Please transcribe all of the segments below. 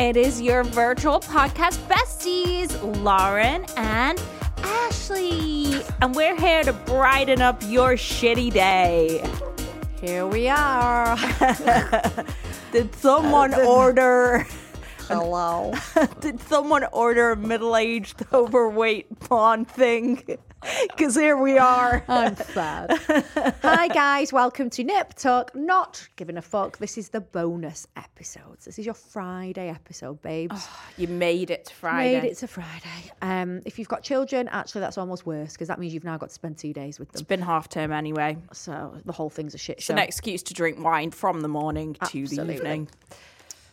It is your virtual podcast besties, Lauren and Ashley. And we're here to brighten up your shitty day. Here we are. Did someone order Hello. did someone order a middle-aged overweight pawn thing? Cause here we are. I'm sad. Hi guys, welcome to Nip Tuck. Not giving a fuck. This is the bonus episodes. This is your Friday episode, babes. You made it to Friday. Made it to Friday. Um, if you've got children, actually that's almost worse because that means you've now got to spend two days with them. It's been half term anyway. So the whole thing's a shit It's show. an excuse to drink wine from the morning to the evening.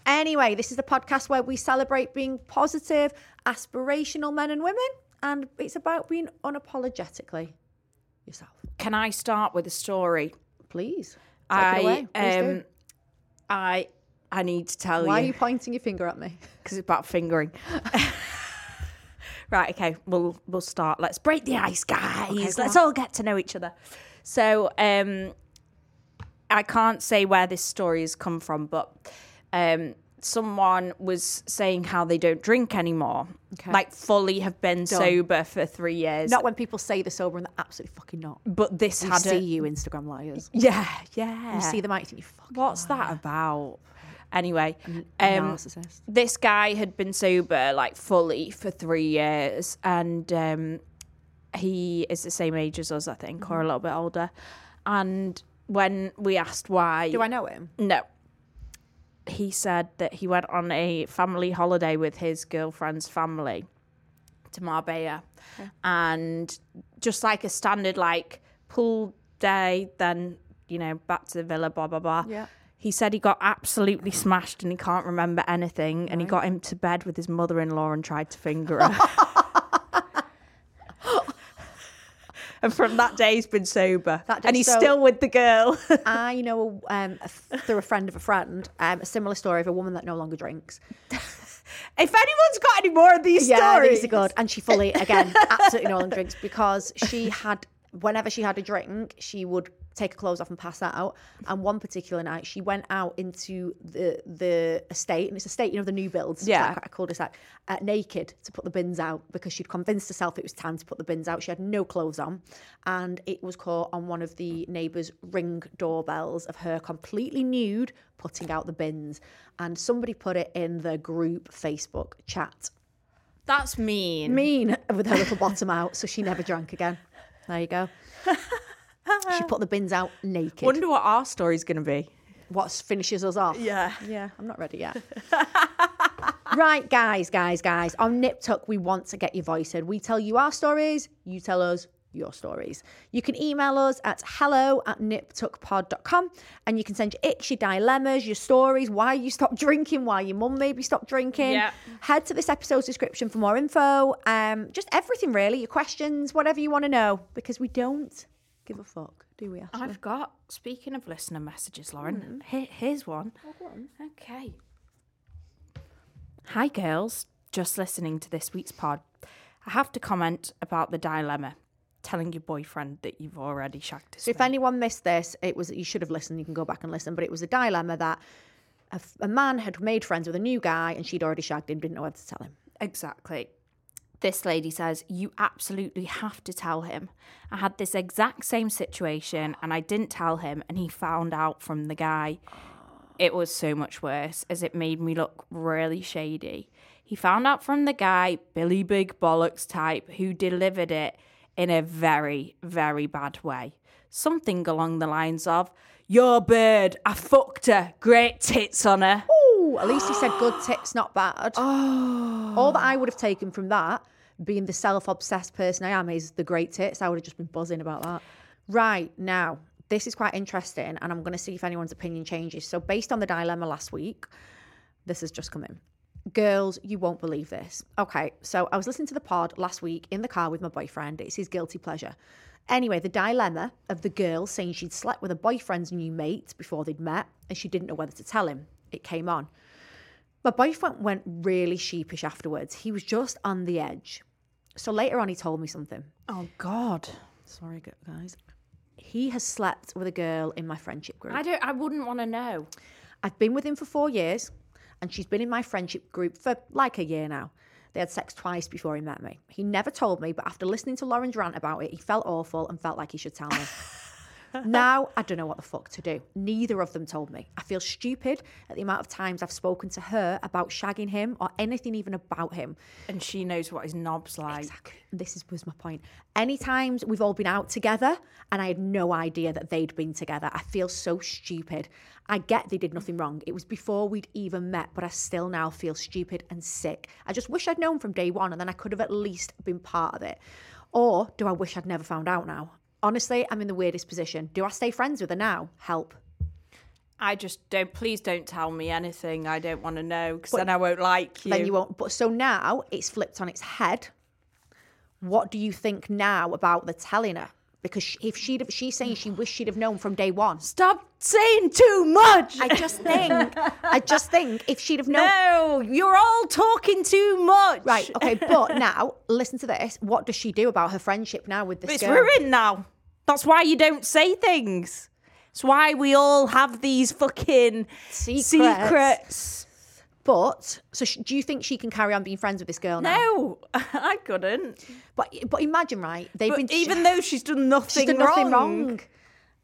Anyway, this is the podcast where we celebrate being positive, aspirational men and women, and it's about being unapologetically yourself. Can I start with a story? Please. Take I it away. Please do. um I I need to tell you. Why are you pointing your finger at me? because it's about fingering. right, okay, we'll we'll start. Let's break the ice, guys. go Let's on. all get to know each other. So, um I can't say where this story has come from, but um someone was saying how they don't drink anymore. Like fully have been sober for 3 years. Not when people say they're sober and they're absolutely fucking not. but this had see a, you Instagram liars. Yeah, yeah. You see the mic and you fucking What's that about? Anyway, um, narcissist. this guy had been sober like fully for three years, and um, he is the same age as us, I think, or a little bit older. And when we asked why, Do I know him? no, he said that he went on a family holiday with his girlfriend's family to Marbella, and just like a standard like pool day, then you know back to the villa, blah blah blah. Yeah. He said he got absolutely smashed and he can't remember anything, and he got him to bed with his mother-in-law and tried to finger her. and from that day, he's been sober, and he's so- still with the girl. I know um, through a friend of a friend um, a similar story of a woman that no longer drinks. if anyone's got any more of these Yeah, stories, these are good. And she fully, again, absolutely no longer drinks because she had, whenever she had a drink, she would take her clothes off and pass that out. And one particular night, she went out into the the estate, and it's a estate, you know, the new builds. Yeah. like a cul-de-sac, uh, naked to put the bins out because she'd convinced herself it was time to put the bins out. She had no clothes on, and it was caught on one of the neighbours' ring doorbells of her completely nude putting out the bins. And somebody put it in the group Facebook chat That's mean. mean with her little bottom out, so she never drank again. There you go. she put the bins out naked. Wonder what our story's going to be. what finishes us off? Yeah. Yeah, I'm not ready yet. right, guys, guys, guys. On Nip Tuck, we want to get your voice heard. We tell you our stories, you tell us your stories. You can email us at hello at niptuckpod.com and you can send your itchy dilemmas, your stories, why you stopped drinking, why your mum maybe stopped drinking. Yeah. Head to this episode's description for more info. Um, just everything really, your questions, whatever you want to know, because we don't give a fuck, do we, Ashley? I've got, speaking of listener messages, Lauren, hmm. here, here's one. Okay. Hi, girls. Just listening to this week's pod. I have to comment about the dilemma telling your boyfriend that you've already shagged his So if anyone missed this, it was you should have listened. You can go back and listen, but it was a dilemma that a man had made friends with a new guy, and she'd already shagged him, didn't know what to tell him. Exactly. This lady says, You absolutely have to tell him. I had this exact same situation and I didn't tell him, and he found out from the guy. It was so much worse as it made me look really shady. He found out from the guy, Billy Big Bollocks type, who delivered it in a very, very bad way. Something along the lines of, Your bird, I fucked her, great tits on her. At least he said good tits, not bad. Oh. All that I would have taken from that, being the self obsessed person I am, is the great tits. I would have just been buzzing about that. Right, now, this is quite interesting, and I'm going to see if anyone's opinion changes. So, based on the dilemma last week, this has just come in. Girls, you won't believe this. Okay, so I was listening to the pod last week in the car with my boyfriend. It's his guilty pleasure. Anyway, the dilemma of the girl saying she'd slept with a boyfriend's new mate before they'd met and she didn't know whether to tell him. It came on. My boyfriend went really sheepish afterwards. He was just on the edge. So later on, he told me something. Oh, God. Sorry, guys. He has slept with a girl in my friendship group. I don't, I wouldn't want to know. I've been with him for four years, and she's been in my friendship group for like a year now. They had sex twice before he met me. He never told me, but after listening to Lauren's rant about it, he felt awful and felt like he should tell me. now I don't know what the fuck to do. Neither of them told me. I feel stupid at the amount of times I've spoken to her about shagging him or anything even about him. And she knows what his knob's like. Exactly. This is, was my point. Any times we've all been out together and I had no idea that they'd been together, I feel so stupid. I get they did nothing wrong. It was before we'd even met, but I still now feel stupid and sick. I just wish I'd known from day one and then I could have at least been part of it. Or do I wish I'd never found out now? Honestly, I'm in the weirdest position. Do I stay friends with her now? Help. I just don't, please don't tell me anything. I don't want to know because then I won't like you. Then you won't. But so now it's flipped on its head. What do you think now about the telling her? Because sh- if she'd have, she's saying she wished she'd have known from day one. Stop saying too much. I just think, I just think if she'd have known. no, you're all talking too much. Right, okay, but now listen to this. What does she do about her friendship now with this girl? It's girl? ruined now. That's why you don't say things. It's why we all have these fucking Secrets. secrets. But so sh- do you think she can carry on being friends with this girl now? No, I couldn't. But but imagine, right? They've But been even though she's done nothing, she's done nothing wrong. wrong.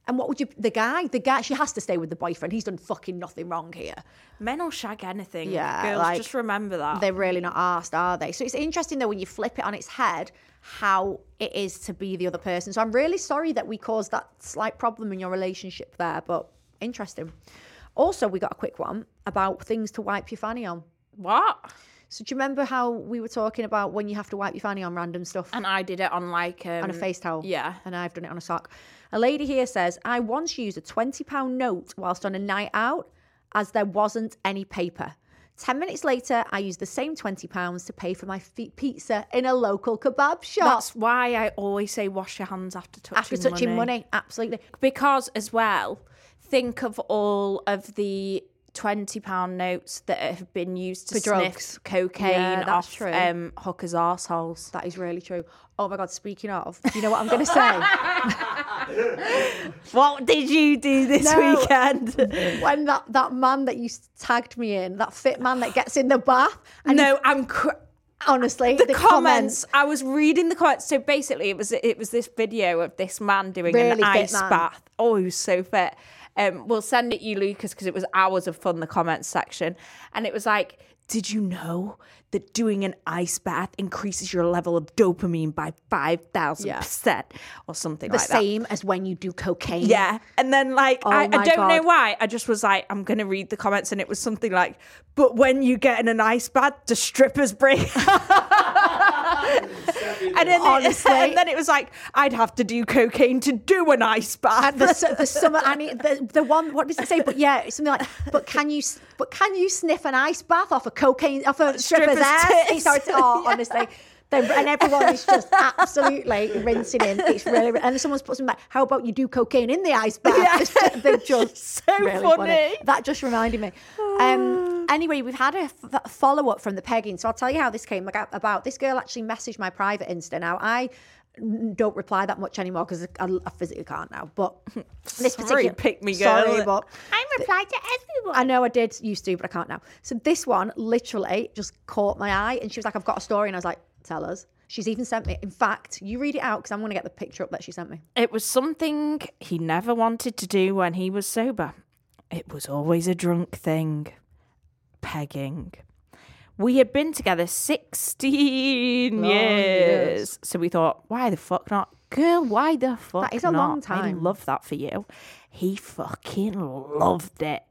And what would you? The guy, the guy, she has to stay with the boyfriend. He's done fucking nothing wrong here. Men will shag anything. Yeah, girls, like, just remember that. They're really not asked, are they? So it's interesting though when you flip it on its head how it is to be the other person. So I'm really sorry that we caused that slight problem in your relationship there, but interesting. Also, we got a quick one about things to wipe your fanny on. What? So do you remember how we were talking about when you have to wipe your fanny on random stuff? And I did it on like um, on a face towel. Yeah. And I've done it on a sock. A lady here says, I once used a £20 note whilst on a night out as there wasn't any paper. 10 minutes later, I used the same £20 to pay for my fi- pizza in a local kebab shop. That's why I always say wash your hands after touching After touching money. absolutely. Because as well, think of all of the twenty pound notes that have been used to For sniff drugs. cocaine Yeah, that's off true. um, hookers' arseholes. That is really true. Oh my God, speaking of, do you know what I'm going to say? What did you do this No. weekend? when that, that man that you tagged me in, that fit man that gets in the bath, and no, I'm. Cr- honestly, the, comments, I was reading the comments. So basically, it was it was this video of this man doing Really an fit ice man. bath. Oh, he was so fit. Um, we'll send it you, Lucas, because it was hours of fun. The comments section, and it was like, "Did you know that doing an ice bath increases your level of dopamine by five thousand percent, or something the like that?" same as when you do cocaine. Yeah. And then like I, I Oh don't know why. I just was like, I'm gonna read the comments and it was something like, but when you get in an ice bath, the strippers break And then, Honestly. and then it was like, I'd have to do cocaine to do an ice bath. the, the summer and it, the the one what does it say? But yeah, it's something like. But can you but can you sniff an ice bath off a cocaine off a stripper's stripper's ass? tits. It's hard to- oh, honestly. They- and everyone is just absolutely rinsing in. It's really, and someone's put something like, "How about you do cocaine in the ice bath?" Yeah. They're just So really funny. That just reminded me. Um, anyway, we've had a f- follow up from the pegging, so I'll tell you how this came about. This girl actually messaged my private Insta. Now I don't reply that much anymore because I, I physically can't now. But this Sorry, particular pick me girl. Sorry, but I reply to everyone. I know I did used to, but I can't now. So this one literally just caught my eye, and she was like, "I've got a story," and I was like, Tell us. She's even sent me. In fact, you read it out because I'm going to get the picture up that she sent me. It was something he never wanted to do when he was sober. It was always a drunk thing. Pegging. We had been together 16 Long years. years. So we thought, why the fuck not? Girl, why the fuck is a not? long time. I love that for you. He fucking loved it.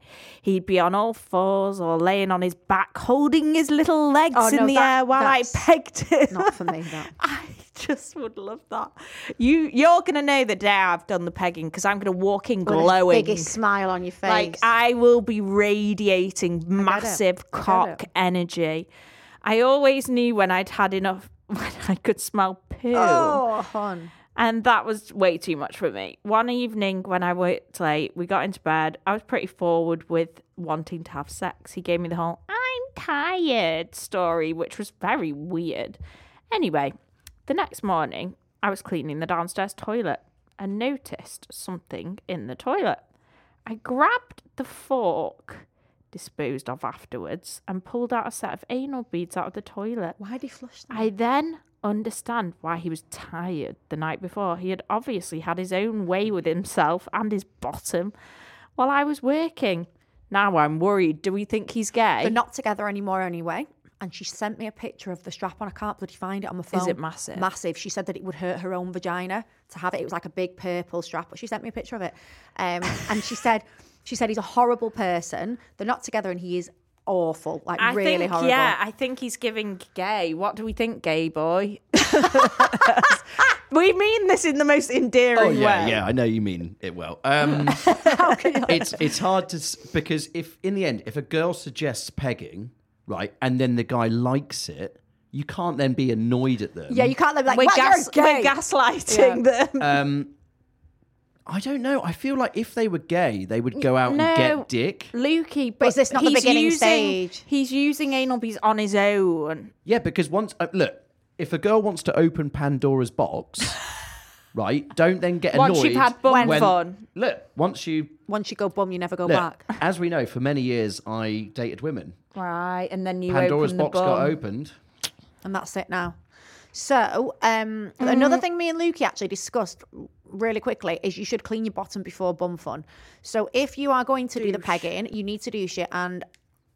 He'd be on all fours or laying on his back, holding his little legs Oh, in no, the that- air while I pegged him. Not for me, that. I just would love that. You you're gonna know the day I've done the pegging because I'm gonna walk in glowing. biggest smile on your face. Like I will be radiating massive cock energy. I always knew when I'd had enough when I could smell poo. oh, hon. And that was way too much for me. One evening when I worked late, we got into bed. I was pretty forward with wanting to have sex. He gave me the whole I'm tired story, which was very weird. Anyway, the next morning, I was cleaning the downstairs toilet and noticed something in the toilet. I grabbed the fork, disposed of afterwards, and pulled out a set of anal beads out of the toilet. Why did he flush them? I then understand why he was tired the night before. He had obviously had his own way with himself and his bottom while I was working. Now I'm worried. Do we think he's gay? They're not together anymore anyway. And she sent me a picture of the strap on. I can't bloody find it on my phone. Is it massive? Massive. She said that it would hurt her own vagina to have it. It was like a big purple strap, but she sent me a picture of it. Um, and she said, she said he's a horrible person. They're not together, and he is awful, like I really think, horrible. yeah, I think he's giving gay. What do we think, gay boy? we mean this in the most endearing Oh yeah, way. yeah, I know you mean it well. Um, it's it's hard to because if in the end, if a girl suggests pegging, right, and then the guy likes it, you can't then be annoyed at them. Yeah, you can't live like We're, "What, gas- you're we're gay." gaslighting them. Um, I don't know. I feel like if they were gay, they would go out No. and get dick. Lukey, but is this not the he's beginning using, stage? He's using anal beads on his own. Yeah, because once uh, look, if a girl wants to open Pandora's box, right, don't then get annoyed. Once you've had bum when- fun. Look, once you Once you go bum, you never go look, back. as we know, for many years I dated women. Right, and then you Pandora's open the box got opened. and that's it now. So, um, another thing me and Lukey actually discussed really quickly is you should clean your bottom before bum fun. So, if you are going to do the pegging, you need to douche it. And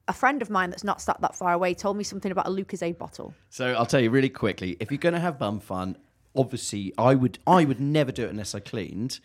a friend of mine that's not sat that far away told me something about a Lucozade bottle. So I'll tell you really quickly. If you're going to have bum fun, obviously I would I would never do it unless I cleaned.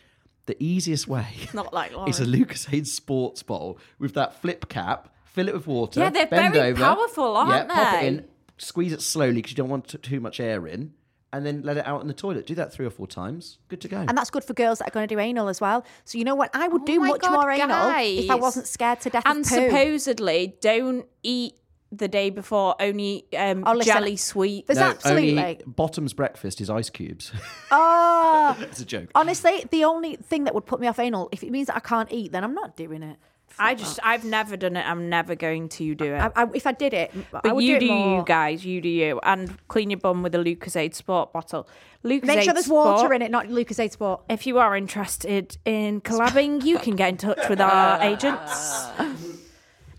The easiest way Not like is a Lucozade sports bottle with that flip cap. Fill it with water. Yeah, they're bend very over, powerful, aren't yeah, Pop it in. Squeeze it slowly because you don't want too much air in, and then let it out in the toilet. Do that three or four times. Good to go. And that's good for girls that are going to do anal as well. So, you know what? I would Oh do much God, more anal if I wasn't scared to death And of poo. supposedly, don't eat the day before. Only um, Oh, listen, jelly sweet. There's no, absolutely. only bottom's breakfast is ice cubes. Oh, it's a joke. honestly, the only thing that would put me off anal, if it means that I can't eat, then I'm not doing it. I just, I've never done it. I'm never going to do it. I, I, if I did it, I but would you do, do, you guys. You do you, and clean your bum with a Lucozade Sport bottle. Lucozade Make sure there's Sport, water in it, not Lucozade Sport. If you are interested in collabing, you can get in touch with our agents.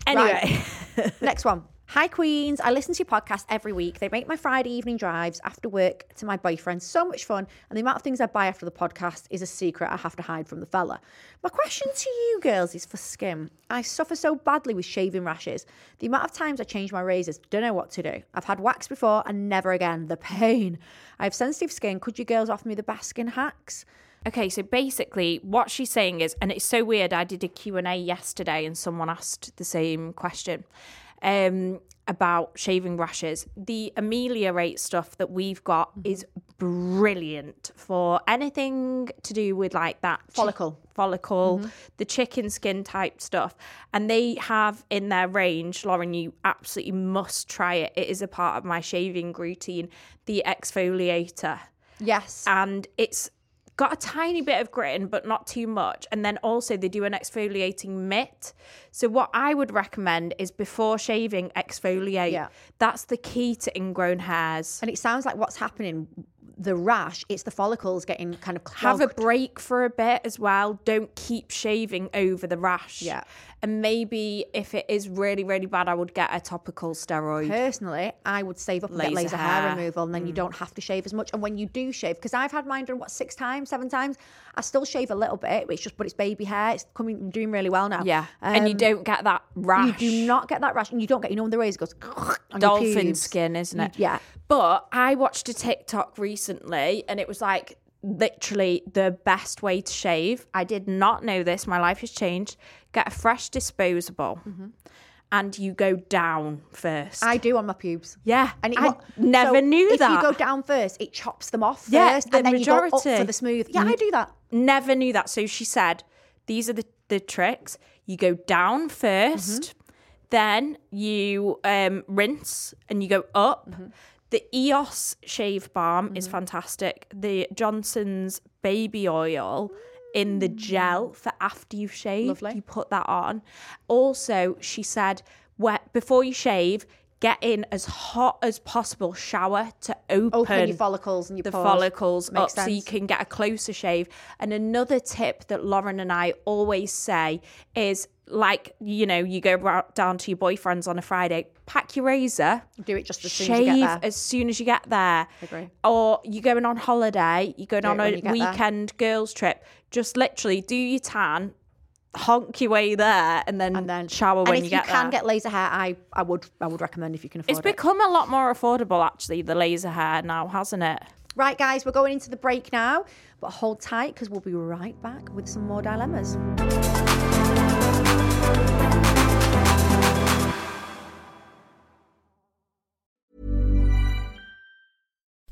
Anyway, Next one. Hi, Queens. I listen to your podcast every week. They make my Friday evening drives after work to my boyfriend so much fun, and the amount of things I buy after the podcast is a secret I have to hide from the fella. My question to you girls is for skin. I suffer so badly with shaving rashes. The amount of times I change my razors, don't know what to do. I've had wax before and never again. The pain. I have sensitive skin. Could you girls offer me the best skin hacks? Okay, so basically what she's saying is, and it's so weird, I did a Q&A yesterday and someone asked the same question um, about shaving rashes. The ameliorate stuff that we've got is brilliant for anything to do with like that Follicle. follicle, the chicken skin type stuff. And they have in their range, Lauren, you absolutely must try it. It is a part of my shaving routine, the exfoliator Yes. and it's got a tiny bit of grit but not too much. And then also they do an exfoliating mitt. So what I would recommend is before shaving, exfoliate. Yeah. That's the key to ingrown hairs. And it sounds like what's happening. the rash, it's the follicles getting kind of have a break for a bit as well. Don't keep shaving over the rash. Yeah. And maybe if it is really, really bad, I would get a topical steroid. Personally, I would save up and get Laser laser hair, hair. Mm. removal, and then you don't have to shave as much. And when you do shave, because I've had mine done what six times, seven times, I still shave a little bit. It's just, but it's baby hair. It's coming, doing really well now. Yeah. and you Um, don't get that rash. You do not get that rash, and you don't get, you know, when the razor goes dolphin skin, isn't it? Yeah. But I watched a TikTok recently and it was like literally the best way to shave. I did not know this. My life has changed. Get a fresh disposable and you go down first. Mm-hmm. I do on my pubes. yeah. And it, I what- never so knew if that. you go down first, it chops them off Yeah, first, the and then you go up for the smooth. Yeah, I do that. Never knew that. So she said, these are the, the tricks. You go down 1st then you um, rinse and you go up. The EOS shave balm is mm. fantastic. The Johnson's baby oil in the mm. gel for after you've shaved. Lovely. You put that on. Also, she said, before you shave, get in as hot as possible shower to open, Open your follicles and your the pores. follicles Makes up so you can get a closer shave. And another tip that Lauren and I always say is like, you know, you go down to your boyfriend's on a Friday, pack your razor, Do it just as soon shave as you get there. as soon as you get there. Agree. Or you're going on holiday, you're going Do on a get there. weekend girls trip, just literally do your tan, honk your way there, and then, and then shower and when if you get can there. get laser hair, I I would I would recommend if you can afford it's it. It's become a lot more affordable, actually, the laser hair now, hasn't it? Right, guys, we're going into the break now, but hold tight because we'll be right back with some more dilemmas.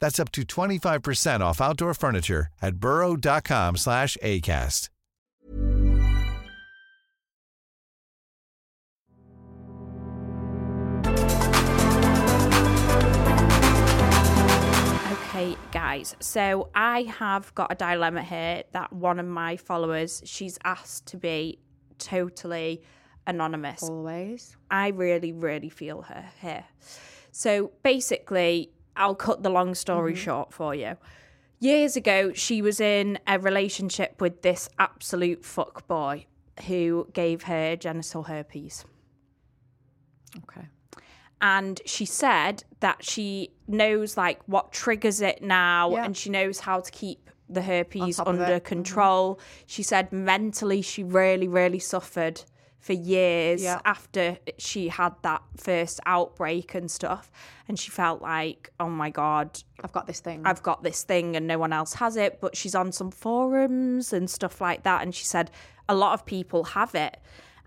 That's up to 25% off outdoor furniture at burrow.com slash ACAST. Okay, guys. So I have got a dilemma here that one of my followers she's asked to be totally anonymous. Always. I really, really feel her here. So basically, I'll cut the long story short for you. Years ago, she was in a relationship with this absolute fuck boy who gave her genital herpes. Okay. and she said that she knows like what triggers it now Yeah. and she knows how to keep the herpes under. Mm-hmm. control she said mentally she really really suffered for years Yeah. after she had that first outbreak and stuff and she felt like oh my god I've got this thing. I've got this thing and no one else has it, but she's on some forums and stuff like that. And she said a lot of people have it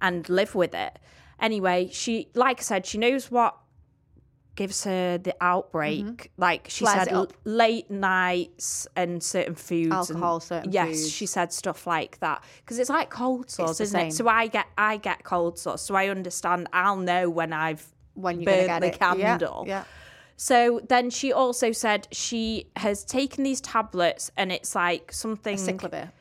and live with it. Anyway, she, like I said, she knows what gives her the outbreak. Mm-hmm. Like she Flares said, l- late nights and certain foods, Alcohol, and, certain yes, foods. she said stuff like that because it's like cold sores, isn't same. it? So I get, I get cold sores, so I understand. I'll know when I've when gonna burned get the it. Candle. Yeah. So then she also said she has taken these tablets and it's like something Cyclovir.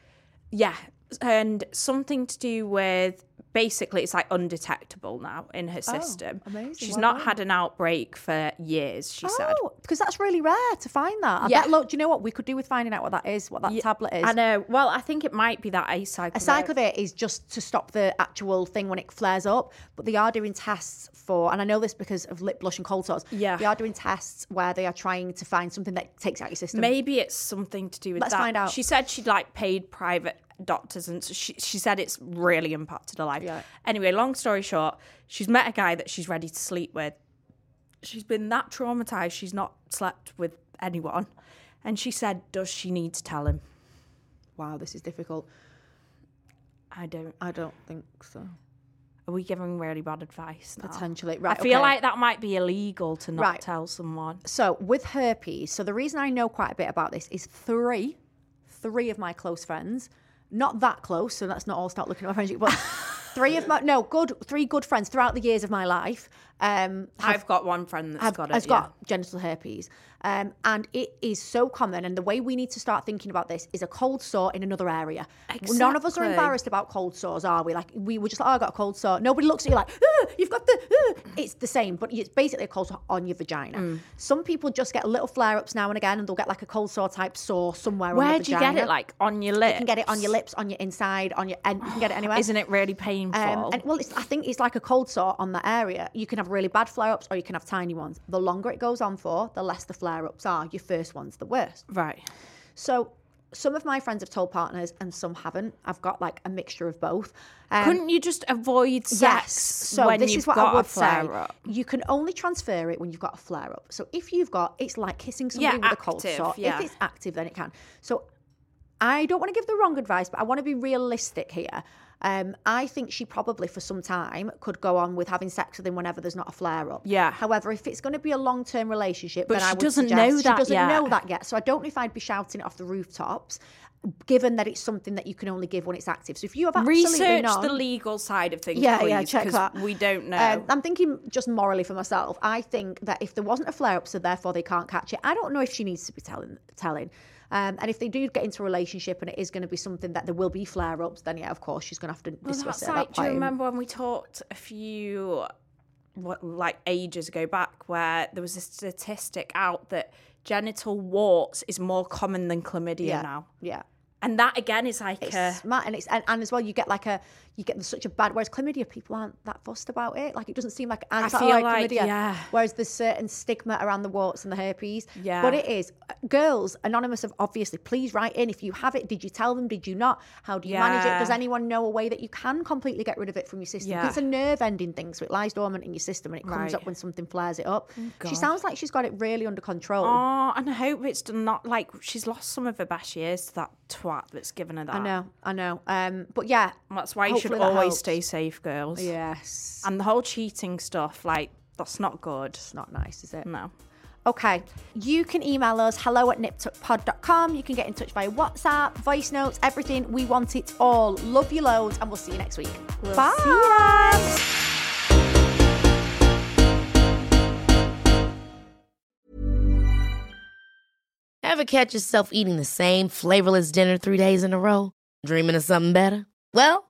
Yeah. And something to do with basically it's like undetectable now in her oh, system. Oh, amazing. She's Well not had an outbreak for years, she said. Oh, because that's really rare to find that. I Yeah. bet, look, do you know what we could do with finding out what that is, what that Yeah, tablet is? I know. Well, I think it might be that acyclovir. A cyclovir is just to stop the actual thing when it flares up, but they are doing tests for, and I know this because of lip blush and cold sores. Yeah. they are doing tests where they are trying to find something that takes out your system. Maybe it's something to do with Let's that. find out. She said she'd like paid private doctors, and so she she said it's really impacted her life. Yeah. Anyway, long story short, she's met a guy that she's ready to sleep with. She's been that traumatized, she's not slept with anyone, and she said, does she need to tell him? Wow, this is difficult. I don't. I don't think so. Are we giving really bad advice? Now? Potentially, right? I feel okay. like that might be illegal to not Right. tell someone. So with herpes, so the reason I know quite a bit about this is three, three of my close friends, not that close, so let's not all start looking at my friendship, but three of my no good, three good friends throughout the years of my life. Um, have I've got one friend that's have, got it. has yeah. got genital herpes. Um, and it is so common. And the way we need to start thinking about this is a cold sore in another area. None of us are embarrassed about cold sores, are we? Like, we were just like, oh, I got a cold sore. Nobody looks at you like, "Ah, you've got the, ah." it's the same, but it's basically a cold sore on your vagina. Mm. Some people just get little flare ups now and again, and they'll get like a cold sore type sore somewhere Where do you get it? Like on your lips? You can get it on your lips, on your inside, on your, and you can get it anywhere. Isn't it really painful? Um, and well, it's, I think it's like a cold sore on that area. You can have really bad flare ups or you can have tiny ones. The longer it goes on for, the less the flare ups are. Your first one's the worst. right. So, some of my friends have told partners and some haven't. I've got like a mixture of both. Um, Couldn't you just avoid sex Yes. So this is what I would say. up? You can only transfer it when you've got a flare up. So if you've got, it's like kissing somebody Yeah, with a cold active, sore. yeah. If it's active, then it can. So I don't want to give the wrong advice, but I want to be realistic here. Um, I think she probably, for some time, could go on with having sex with him whenever there's not a flare up. Yeah. However, if it's going to be a long term relationship, But then I she would doesn't suggest- know she that doesn't yet. know that yet. So I don't know if I'd be shouting it off the rooftops, given that it's something that you can only give when it's active. So if you have absolutely Research none, the legal side of things, yeah, please, yeah, check that. We don't know. Um, I'm thinking just morally for myself. I think that if there wasn't a flare up, so therefore they can't catch it. I don't know if she needs to be telling. Telling. Um, and if they do get into a relationship and it is going to be something that there will be flare ups, then yeah, of course she's going to have to Well, discuss it. at like, that do you remember when we talked a few, what, like ages ago back, where there was a statistic out that genital warts is more common than chlamydia Yeah, now, yeah. and that again is like a It's mad, and it's and, and as well you get like a you get such a bad whereas chlamydia people aren't that fussed about it. Like it doesn't seem like like, feel "Oh, like, chlamydia. yeah. whereas there's certain stigma around the warts and the herpes. Yeah. but it is girls anonymous have obviously please write in if you have it. Did you tell them? Did you not? How do you manage it? Does anyone know a way that you can completely get rid of it from your system? Yeah. it's a nerve ending thing so it lies dormant in your system and it comes Right. Oh, up when something flares it up. She sounds like she's got it really under control. Oh, and I hope it's not like she's lost some of her best years to that twat that's given her that. I know I know. Um but yeah That's why you should hopefully that always helps. stay safe, girls. yes And the whole cheating stuff, like, that's not good. it's not nice is it No. Okay. You can email us hello at niptuckpod.com. You can get in touch via WhatsApp, voice notes, everything. We want it all. Love you loads, and we'll see you next week. Bye. Ever catch yourself eating the same flavorless dinner three days in a row? Dreaming of something better? Well,